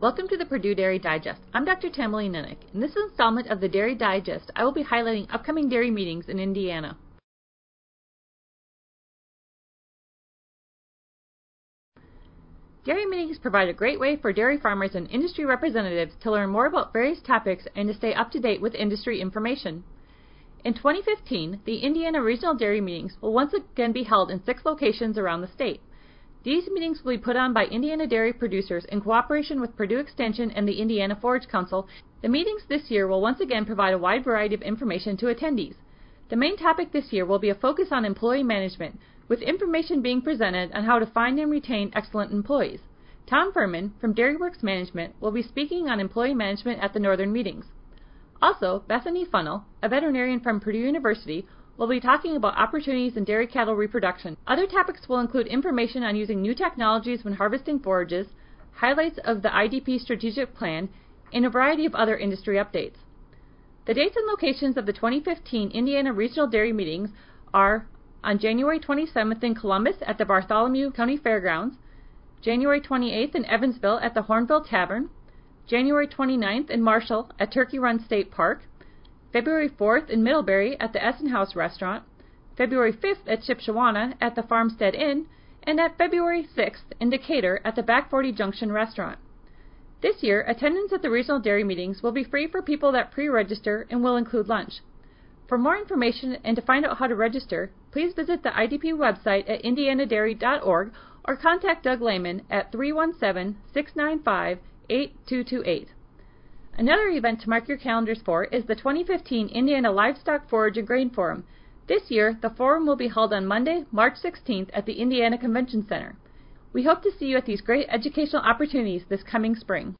Welcome to the Purdue Dairy Digest. I'm Dr. Tamilee Nennich. In this installment of the Dairy Digest, I will be highlighting upcoming dairy meetings in Indiana. Dairy meetings provide a great way for dairy farmers and industry representatives to learn more about various topics and to stay up to date with industry information. In 2015, the Indiana Regional Dairy Meetings will once again be held in six locations around the state. These meetings will be put on by Indiana dairy producers in cooperation with Purdue Extension and the Indiana Forage Council. The meetings this year will once again provide a wide variety of information to attendees. The main topic this year will be a focus on employee management, with information being presented on how to find and retain excellent employees. Tom Furman from DairyWorks Management will be speaking on employee management at the Northern meetings. Also, Bethany Funnell, a veterinarian from Purdue University, We'll be talking about opportunities in dairy cattle reproduction. Other topics will include information on using new technologies when harvesting forages, highlights of the IDP strategic plan, and a variety of other industry updates. The dates and locations of the 2015 Indiana Regional Dairy Meetings are on January 27th in Columbus at the Bartholomew County Fairgrounds, January 28th in Evansville at the Hornville Tavern, January 29th in Marshall at Turkey Run State Park, February 4th in Middlebury at the Essenhaus Restaurant, February 5th at Shipshewana at the Farmstead Inn, and at February 6th in Decatur at the Back Forty Junction Restaurant. This year, attendance at the regional dairy meetings will be free for people that pre-register and will include lunch. For more information and to find out how to register, please visit the IDP website at indianadairy.org or contact Doug Lehman at 317 695 8228. Another event to mark your calendars for is the 2015 Indiana Livestock Forage and Grain Forum. This year, the forum will be held on Monday, March 16th at the Indiana Convention Center. We hope to see you at these great educational opportunities this coming spring.